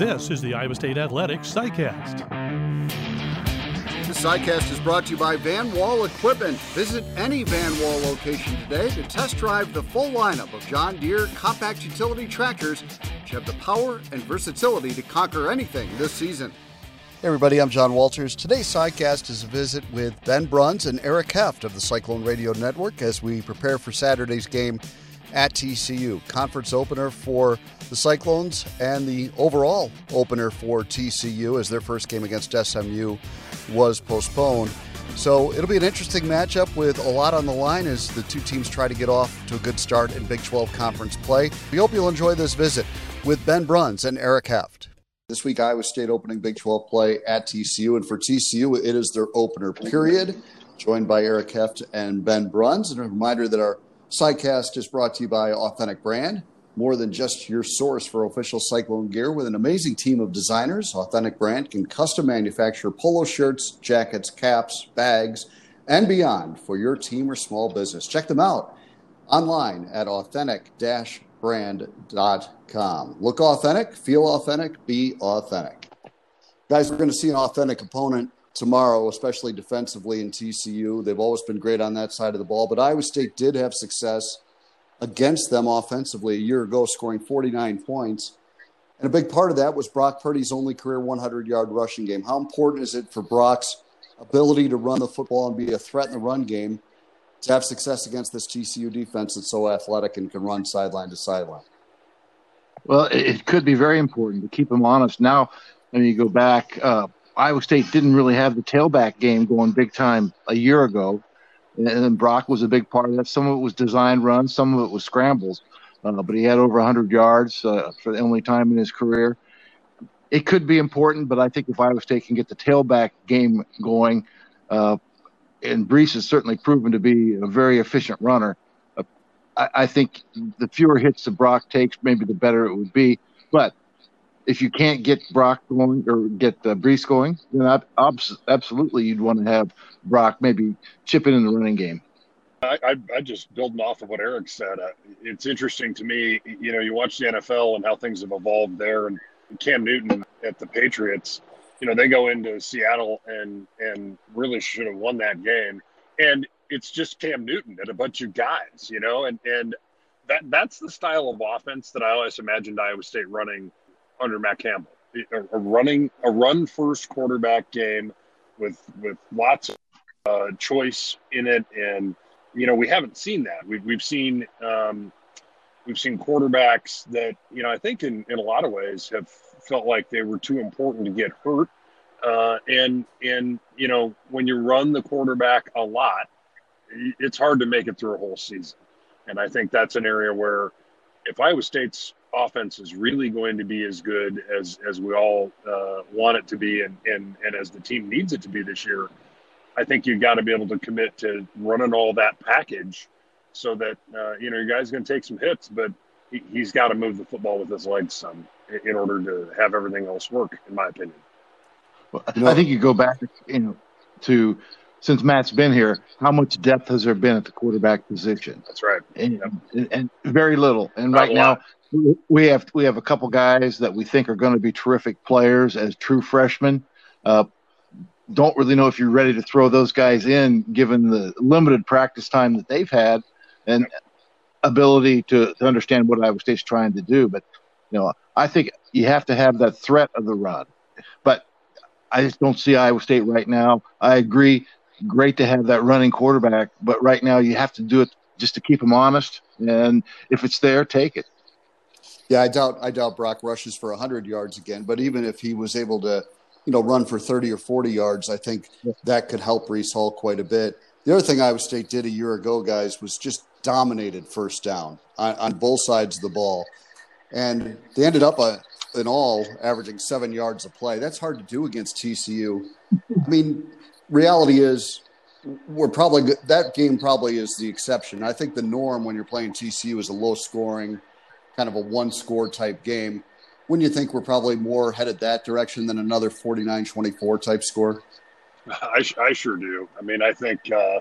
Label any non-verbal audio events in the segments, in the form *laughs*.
This is the Iowa State Athletics SciCast. The SciCast is brought to you by Van Wall Equipment. Visit any Van Wall location today to test drive the full lineup of John Deere compact utility tractors, which have the power and versatility to conquer anything this season. Hey everybody, I'm John Walters. Today's SciCast is a visit with Ben Bruns and Eric Heft of the Cyclone Radio Network as we prepare for Saturday's game at TCU. Conference opener for the Cyclones and the overall opener for TCU as their first game against SMU was postponed. So it'll be an interesting matchup with a lot on the line as the two teams try to get off to a good start in Big 12 conference play. We hope you'll enjoy this visit with Ben Bruns and Eric Heft. This week, Iowa State opening Big 12 play at TCU. And for TCU, it is their opener period, joined by Eric Heft and Ben Bruns. And a reminder that our SciCast is brought to you by Authentic Brand, more than just your source for official Cyclone gear. With an amazing team of designers, Authentic Brand can custom manufacture polo shirts, jackets, caps, bags, and beyond for your team or small business. Check them out online at authentic-brand.com. Look authentic, feel authentic, be authentic. Guys, we're going to see an authentic opponent tomorrow, especially defensively in TCU. They've always been great on that side of the ball, but Iowa State did have success against them offensively a year ago, scoring 49 points. And a big part of that was Brock Purdy's only career 100 yard rushing game. How important is it for Brock's ability to run the football and be a threat in the run game to have success against this TCU defense that's so athletic and can run sideline to sideline? Well, it could be very important to keep him honest. Now, when you go back, uh, Iowa State didn't really have the tailback game going big time a year ago, and, and Brock was a big part of that. Some of it was designed runs, some of it was scrambles, uh, but he had over 100 yards uh, for the only time in his career. It could be important, but I think if Iowa State can get the tailback game going, uh, and Breece has certainly proven to be a very efficient runner. Uh, I, I think the fewer hits that Brock takes, maybe the better it would be. But if you can't get Brock going or get uh, Breece going, then absolutely you'd want to have Brock maybe chip in in the running game. I, I, I just building off of what Eric said. Uh, it's interesting to me. You know, you watch the NFL and how things have evolved there, and Cam Newton at the Patriots. You know, they go into Seattle and and really should have won that game. And it's just Cam Newton and a bunch of guys. You know, and and that that's the style of offense that I always imagined Iowa State running under Matt Campbell. A, running a run first quarterback game with with lots of uh, choice in it, and you know we haven't seen that. We've we've seen um, we've seen quarterbacks that you know I think in in a lot of ways have felt like they were too important to get hurt, uh, and and you know when you run the quarterback a lot, it's hard to make it through a whole season, and I think that's an area where if Iowa State's offense is really going to be as good as as we all uh, want it to be, and and and as the team needs it to be this year, I think you've got to be able to commit to running all that package, so that uh, you know your guy's going to take some hits, but he, he's got to move the football with his legs some in order to have everything else work, in my opinion. Well, I think you go back, you know, to since Matt's been here, how much depth has there been at the quarterback position? That's right. And, yep. and, and very little. And Not right now, we have we have a couple guys that we think are going to be terrific players as true freshmen. Uh, don't really know if you're ready to throw those guys in, given the limited practice time that they've had and ability to, to understand what Iowa State's trying to do. But you know, I think you have to have that threat of the run. But I just don't see Iowa State right now. I agree, great to have that running quarterback, but right now you have to do it just to keep them honest. And if it's there, take it. Yeah, I doubt I doubt Brock rushes for 100 yards again, but even if he was able to, you know, run for 30 or 40 yards, I think that could help Breece Hall quite a bit. The other thing Iowa State did a year ago, guys, was just dominated first down on, on both sides of the ball. And they ended up uh, in all averaging seven yards a play. That's hard to do against TCU. I mean, reality is we're probably that game probably is the exception. I think the norm when you're playing TCU is a low scoring, kind of a one score type game. Wouldn't you think we're probably more headed that direction than another 49 24 type score? *laughs* I, I sure do. I mean, I think uh,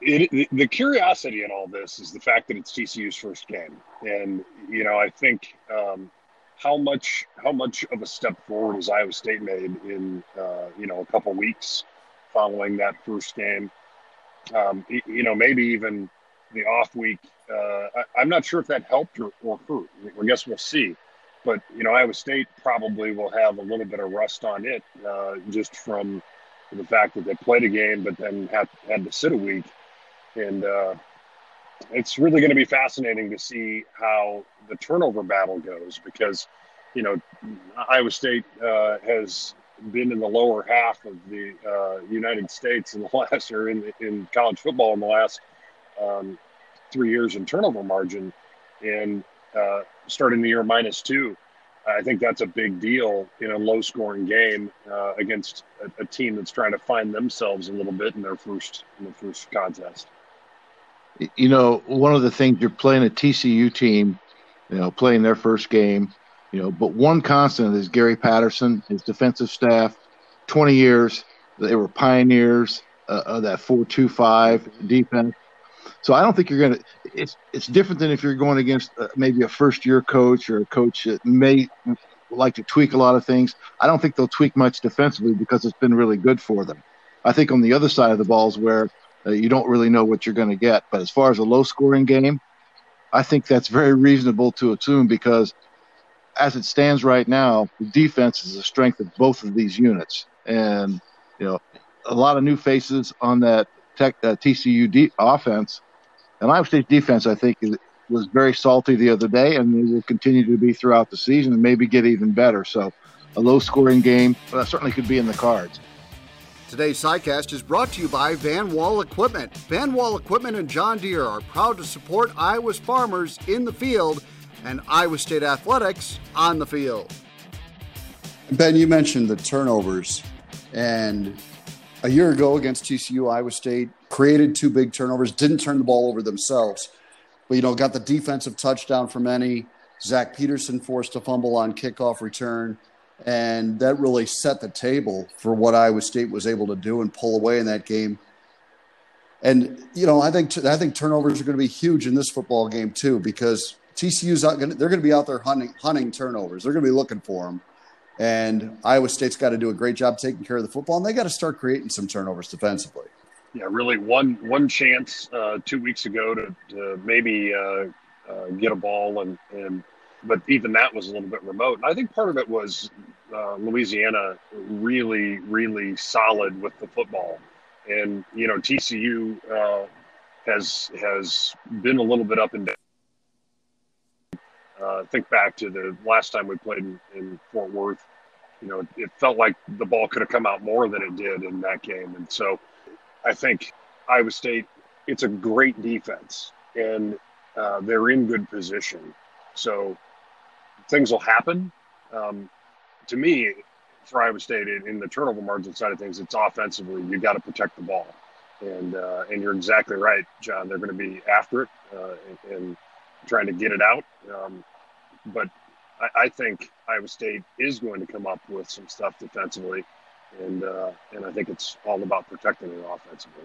it, the curiosity in all this is the fact that it's TCU's first game. And, you know, I think um, how much how much of a step forward has Iowa State made in uh, you know a couple weeks following that first game? Um, you know, maybe even the off week. Uh, I, am not sure if that helped or, or hurt. I guess we'll see. But you know, Iowa State probably will have a little bit of rust on it uh, just from the fact that they played a game, but then had had to sit a week, and uh, it's really going to be fascinating to see how the turnover battle goes because, you know, Iowa State uh, has been in the lower half of the uh, United States in the *laughs* last, or in, in college football in the last um, three years in turnover margin, and uh, starting the year minus two. I think that's a big deal in a low scoring game uh, against a, a team that's trying to find themselves a little bit in their first in the first contest you know, one of the things you're playing a TCU team, you know, playing their first game, you know, but one constant is Gary Patterson, his defensive staff, 20 years, they were pioneers uh, of that 4-2-5 defense. So I don't think you're going to. It's it's different than if you're going against uh, maybe a first year coach or a coach that may like to tweak a lot of things. I don't think they'll tweak much defensively because it's been really good for them. I think on the other side of the ball is where uh, you don't really know what you're going to get. But as far as a low scoring game, I think that's very reasonable to assume because as it stands right now, the defense is the strength of both of these units. And, you know, a lot of new faces on that tech, uh, TCU de- offense. And Iowa State defense, I think, was very salty the other day, and they will continue to be throughout the season and maybe get even better. So, a low scoring game uh, certainly could be in the cards. Today's SciCast is brought to you by Van Wall Equipment. Van Wall Equipment and John Deere are proud to support Iowa's farmers in the field and Iowa State athletics on the field. Ben, you mentioned the turnovers, and a year ago against TCU, Iowa State created two big turnovers, didn't turn the ball over themselves, but you know got the defensive touchdown from any. Zach Petersen forced a fumble on kickoff return and that really set the table for what Iowa State was able to do and pull away in that game. And you know, I think I think turnovers are going to be huge in this football game too because TCU's not going to, they're going to be out there hunting hunting turnovers. They're going to be looking for them. And Iowa State's got to do a great job taking care of the football, and they got to start creating some turnovers defensively. Yeah, really one one chance uh, two weeks ago to, to maybe uh, uh, get a ball and and but even that was a little bit remote. And I think part of it was uh, Louisiana really, really solid with the football, and you know TCU uh, has has been a little bit up and down. Uh, think back to the last time we played in, in Fort Worth. You know, it felt like the ball could have come out more than it did in that game, and so I think Iowa State. It's a great defense, and uh, they're in good position. So things will happen. Um, to me, for Iowa State, in, the turnover margin side of things, it's offensively you got to protect the ball, and uh, and you're exactly right, John. They're going to be after it uh, and, and, trying to get it out. Um, but I, I, think Iowa State is going to come up with some stuff defensively, and uh, and I think it's all about protecting it offensively.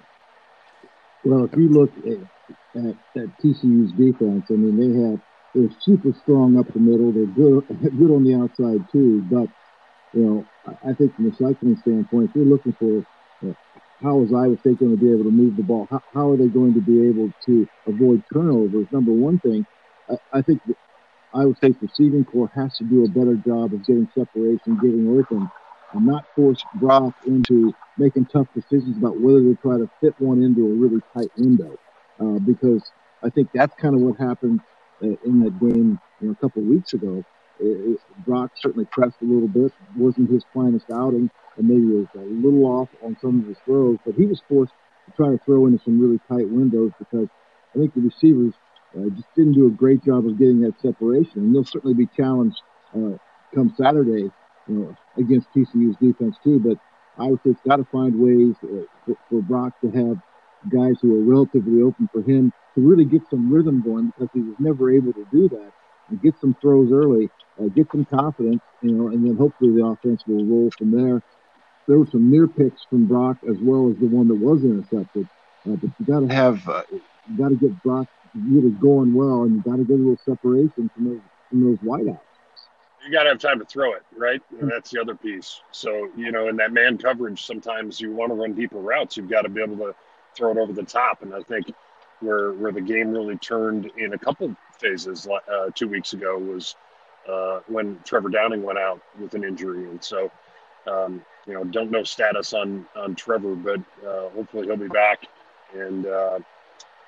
Well, if you look at, at, at TCU's defense, I mean they have they're super strong up the middle. They're good, *laughs* good on the outside too. But you know, I think from a cycling standpoint, if you're looking for uh, how is Iowa State going to be able to move the ball? How, how are they going to be able to avoid turnovers? Number one thing, I, I think Iowa State's receiving corps has to do a better job of getting separation, getting open, and not force Brock into making tough decisions about whether to try to fit one into a really tight window. Uh, because I think that's kind of what happened in that game you know, a couple of weeks ago. It, it, Brock certainly pressed a little bit, wasn't his finest outing, and maybe was a little off on some of his throws, but he was forced to try to throw into some really tight windows because I think the receivers uh, just didn't do a great job of getting that separation, and they'll certainly be challenged uh, come Saturday you know, against TCU's defense too. But I would say it's got to find ways uh, for, for Brock to have guys who are relatively open for him to really get some rhythm going because he was never able to do that and get some throws early, uh, get some confidence, you know, and then hopefully the offense will roll from there. There were some near picks from Brock as well as the one that was intercepted, uh, but you got to have, uh, you got to get Brock really going well, and you got to get a little separation from those from those wideouts. you got to have time to throw it, right? And that's the other piece. So, you know, in that man coverage, sometimes you want to run deeper routes. You've got to be able to throw it over the top. And I think where where the game really turned in a couple phases uh, two weeks ago was uh, when Trevor Downing went out with an injury. And so, um, you know, don't know status on on Trevor, but uh, hopefully he'll be back. And uh,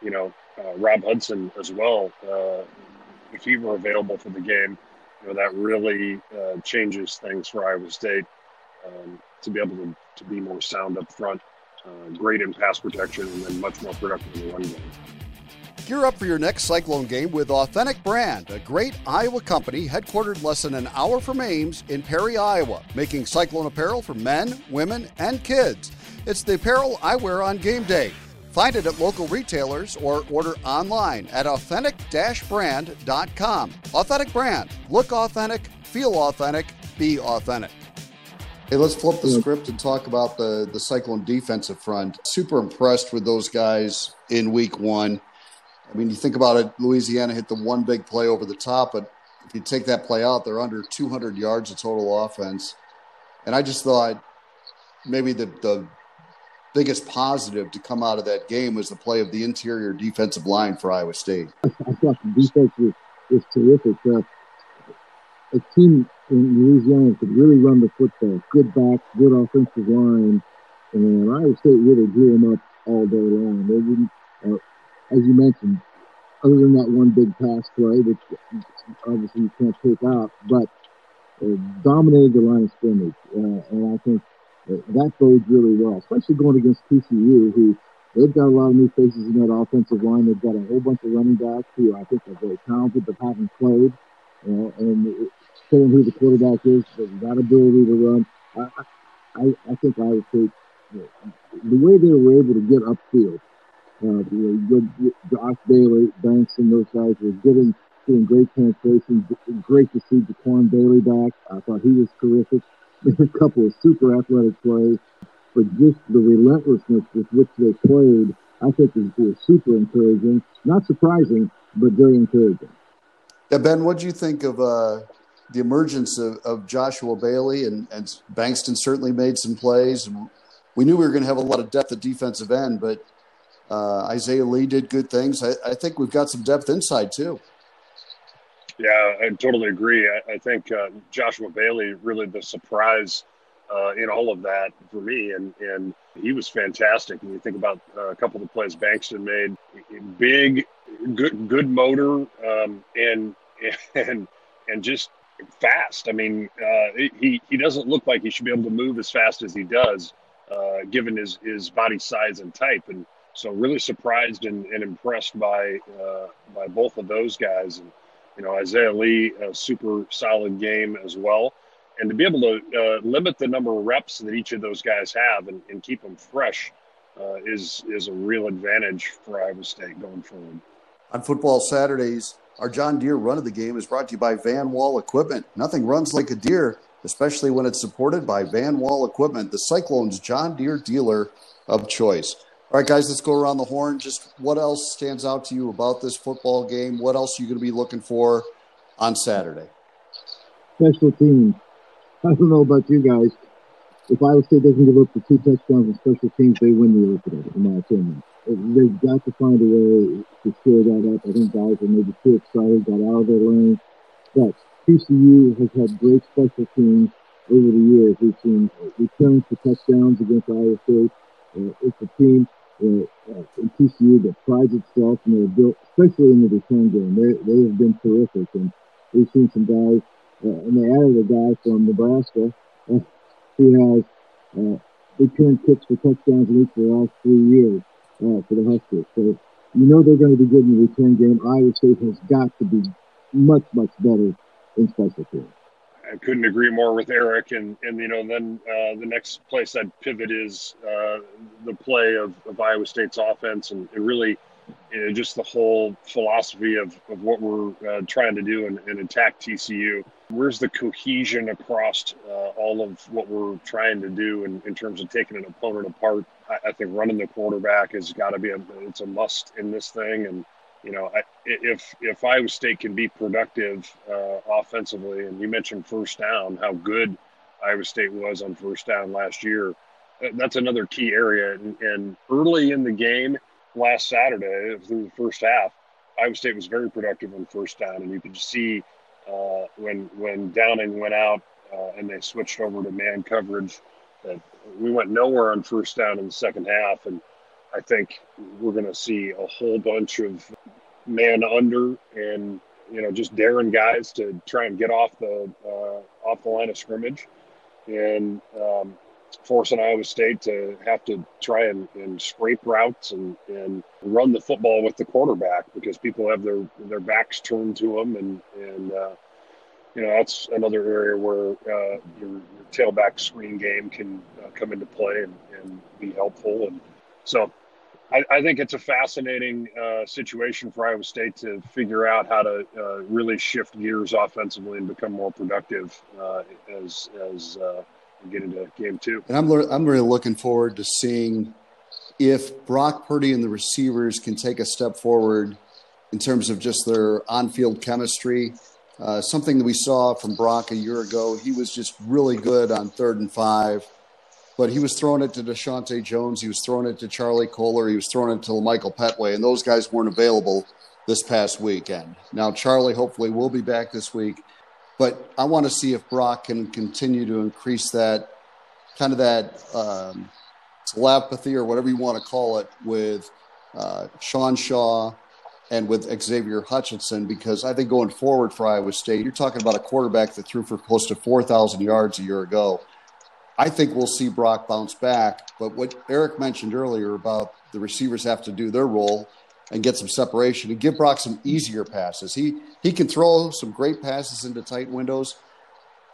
you know, uh, Rob Hudson as well. Uh, if he were available for the game, you know, that really changes things for Iowa State um, to be able to, to be more sound up front, uh, great in pass protection, and then much more productive in the run game. Gear up for your next Cyclone game with Authentic Brand, a great Iowa company headquartered less than an hour from Ames in Perry, Iowa, making Cyclone apparel for men, women, and kids. It's the apparel I wear on game day. Find it at local retailers or order online at authentic brand.com. Authentic Brand. Look authentic, feel authentic, be authentic. Hey, let's flip the script and talk about the, the Cyclone defensive front. Super impressed with those guys in week one. I mean, you think about it, Louisiana hit the one big play over the top, but if you take that play out, they're under 200 yards of total offense. And I just thought maybe the, the biggest positive to come out of that game was the play of the interior defensive line for Iowa State. I thought the defense was, was terrific. Uh, a team in Louisiana could really run the football, good back, good offensive line, and Iowa State really drew them up all day long. They didn't uh, as you mentioned, other than that one big pass play, which obviously you can't take out, but uh, dominated the line of scrimmage. Uh, and I think that bodes really well, especially going against TCU, who they've got a lot of new faces in that offensive line. They've got a whole bunch of running backs who I think are very talented but haven't played. Uh, and saying who the quarterback is, that ability to run. I, I, I think I would say the way they were able to get upfield uh, you know, Josh Bailey, Banks, and those guys were getting getting great penetration. Great to see Jaquan Bailey back. I thought he was terrific. *laughs* a couple of super athletic plays, but just the relentlessness with which they played, I think was, was super encouraging. Not surprising, but very encouraging. Yeah, Ben, what do you think of uh, the emergence of, of Joshua Bailey and, and Bankston? Certainly made some plays. We knew we were going to have a lot of depth at defensive end, but uh, Isaiah Lee did good things. I, I, think we've got some depth inside too. Yeah, I totally agree. I, I think uh, Joshua Bailey really the surprise uh, in all of that for me, and and he was fantastic. When you think about uh, a couple of the plays Bankston made, big, good, good motor, um, and *laughs* and and just fast. I mean, uh, he he doesn't look like he should be able to move as fast as he does, uh, given his his body size and type, and so really surprised and, and impressed by uh, by both of those guys. And you know Isaiah Lee, a super solid game as well. And to be able to uh, limit the number of reps that each of those guys have and, and keep them fresh uh, is is a real advantage for Iowa State going forward. On football Saturdays, our John Deere run of the game is brought to you by Van Wall Equipment. Nothing runs like a deer, especially when it's supported by Van Wall Equipment, the Cyclones John Deere dealer of choice. All right, guys, let's go around the horn. Just what else stands out to you about this football game? What else are you going to be looking for on Saturday? Special teams. I don't know about you guys. If Iowa State doesn't give up the two touchdowns in special teams, they win the opener, in my opinion. They've got to find a way to shore that up. I think guys are maybe too excited, got out of their lane. But TCU has had great special teams over the years. We've seen returns for touchdowns against Iowa State. Uh, it's a team uh, uh, in TCU that prides itself and they're built, especially in the return game. They they have been terrific, and we've seen some guys, uh, and they added a guy from Nebraska uh, who has uh, returned kicks for touchdowns in each of the last three years uh, for the Huskers. So you know they're going to be good in the return game. Iowa State has got to be much much better in special teams. I couldn't agree more with Eric. And, and you know, then uh, the next place I'd pivot is uh, the play of, of Iowa State's offense and, really you know, just the whole philosophy of, of what we're uh, trying to do and, and, attack TCU. Where's the cohesion across uh, all of what we're trying to do in, in terms of taking an opponent apart? I, I think running the quarterback has got to be a, it's a must in this thing. And you know, I, if if Iowa State can be productive uh, offensively, and you mentioned first down, how good Iowa State was on first down last year, uh, that's another key area. And, and early in the game last Saturday, through the first half, Iowa State was very productive on first down, and you could see uh, when when Downing went out uh, and they switched over to man coverage that we went nowhere on first down in the second half, and I think we're going to see a whole bunch of man under and you know just daring guys to try and get off the uh, off the line of scrimmage. And um, forcing Iowa State to have to try and, and scrape routes and, and run the football with the quarterback because people have their their backs turned to them and and uh, you know that's another area where uh, your, your, tailback screen game can uh, come into play and, and be helpful and so I, I, think it's a fascinating uh, situation for Iowa State to figure out how to uh, really shift gears offensively and become more productive uh, as as uh, we get into game two. And I'm I'm really looking forward to seeing if Brock Purdy and the receivers can take a step forward in terms of just their on-field chemistry. Uh, something that we saw from Brock a year ago, he was just really good on third and five but he was throwing it to Deshaunte Jones. He was throwing it to Charlie Kolar, He was throwing it to Michael Pettway, and those guys weren't available this past weekend. Now, Charlie hopefully will be back this week, but I want to see if Brock can continue to increase that kind of that um, telepathy or whatever you want to call it with uh, Sean Shaw and with Xavier Hutchinson because I think going forward for Iowa State, you're talking about a quarterback that threw for close to 4,000 yards a year ago I think we'll see Brock bounce back. But what Eric mentioned earlier about the receivers have to do their role and get some separation and give Brock some easier passes. He he can throw some great passes into tight windows,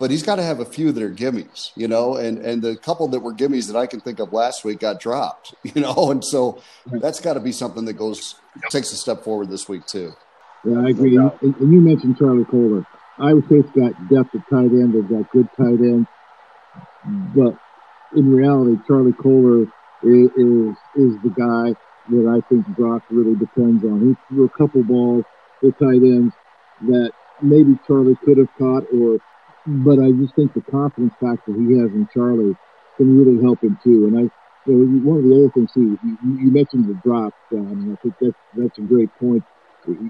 but he's got to have a few that are gimmies, you know. And and the couple that were gimmies that I can think of last week got dropped, *laughs* you know. And so that's got to be something that goes takes a step forward this week too. Yeah, I agree. And, and you mentioned Charlie Kolar. Iowa State's got depth at tight end. They've got good tight ends. But in reality, Charlie Kolar is, is, is the guy that I think Brock really depends on. He threw a couple balls with tight ends that maybe Charlie could have caught, or but I just think the confidence factor he has in Charlie can really help him too. And I, you know, one of the other things too, you, you mentioned the drop, John, and I think that's that's a great point.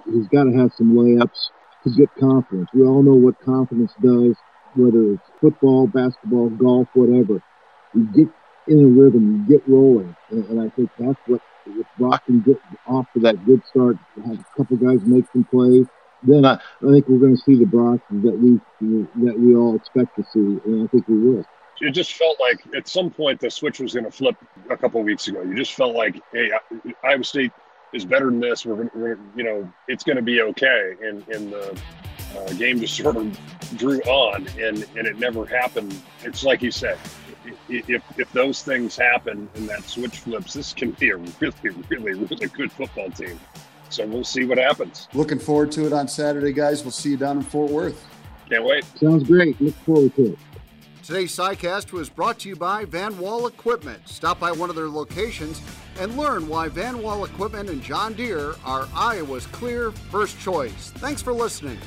He's got to have some layups to get confidence. We all know what confidence does whether it's football, basketball, golf, whatever. You get in a rhythm, you get rolling, and, and I think that's what if Brock can get off to that good start, have a couple guys make some plays, then I, I think we're going to see the Brock that we that we all expect to see, and I think we will. It just felt like at some point the switch was going to flip a couple weeks ago. You just felt like, hey, Iowa State is better than this. We're, we're you know, it's going to be okay. And in the uh, game just sort of drew on, and and it never happened. It's like you said, if if those things happen and that switch flips, this can be a really, really, really good football team. So we'll see what happens. Looking forward to it on Saturday, guys. We'll see you down in Fort Worth. Can't wait. Sounds great. Look forward to it. Today's SciCast was brought to you by Van Wall Equipment. Stop by one of their locations and learn why Van Wall Equipment and John Deere are Iowa's clear first choice. Thanks for listening.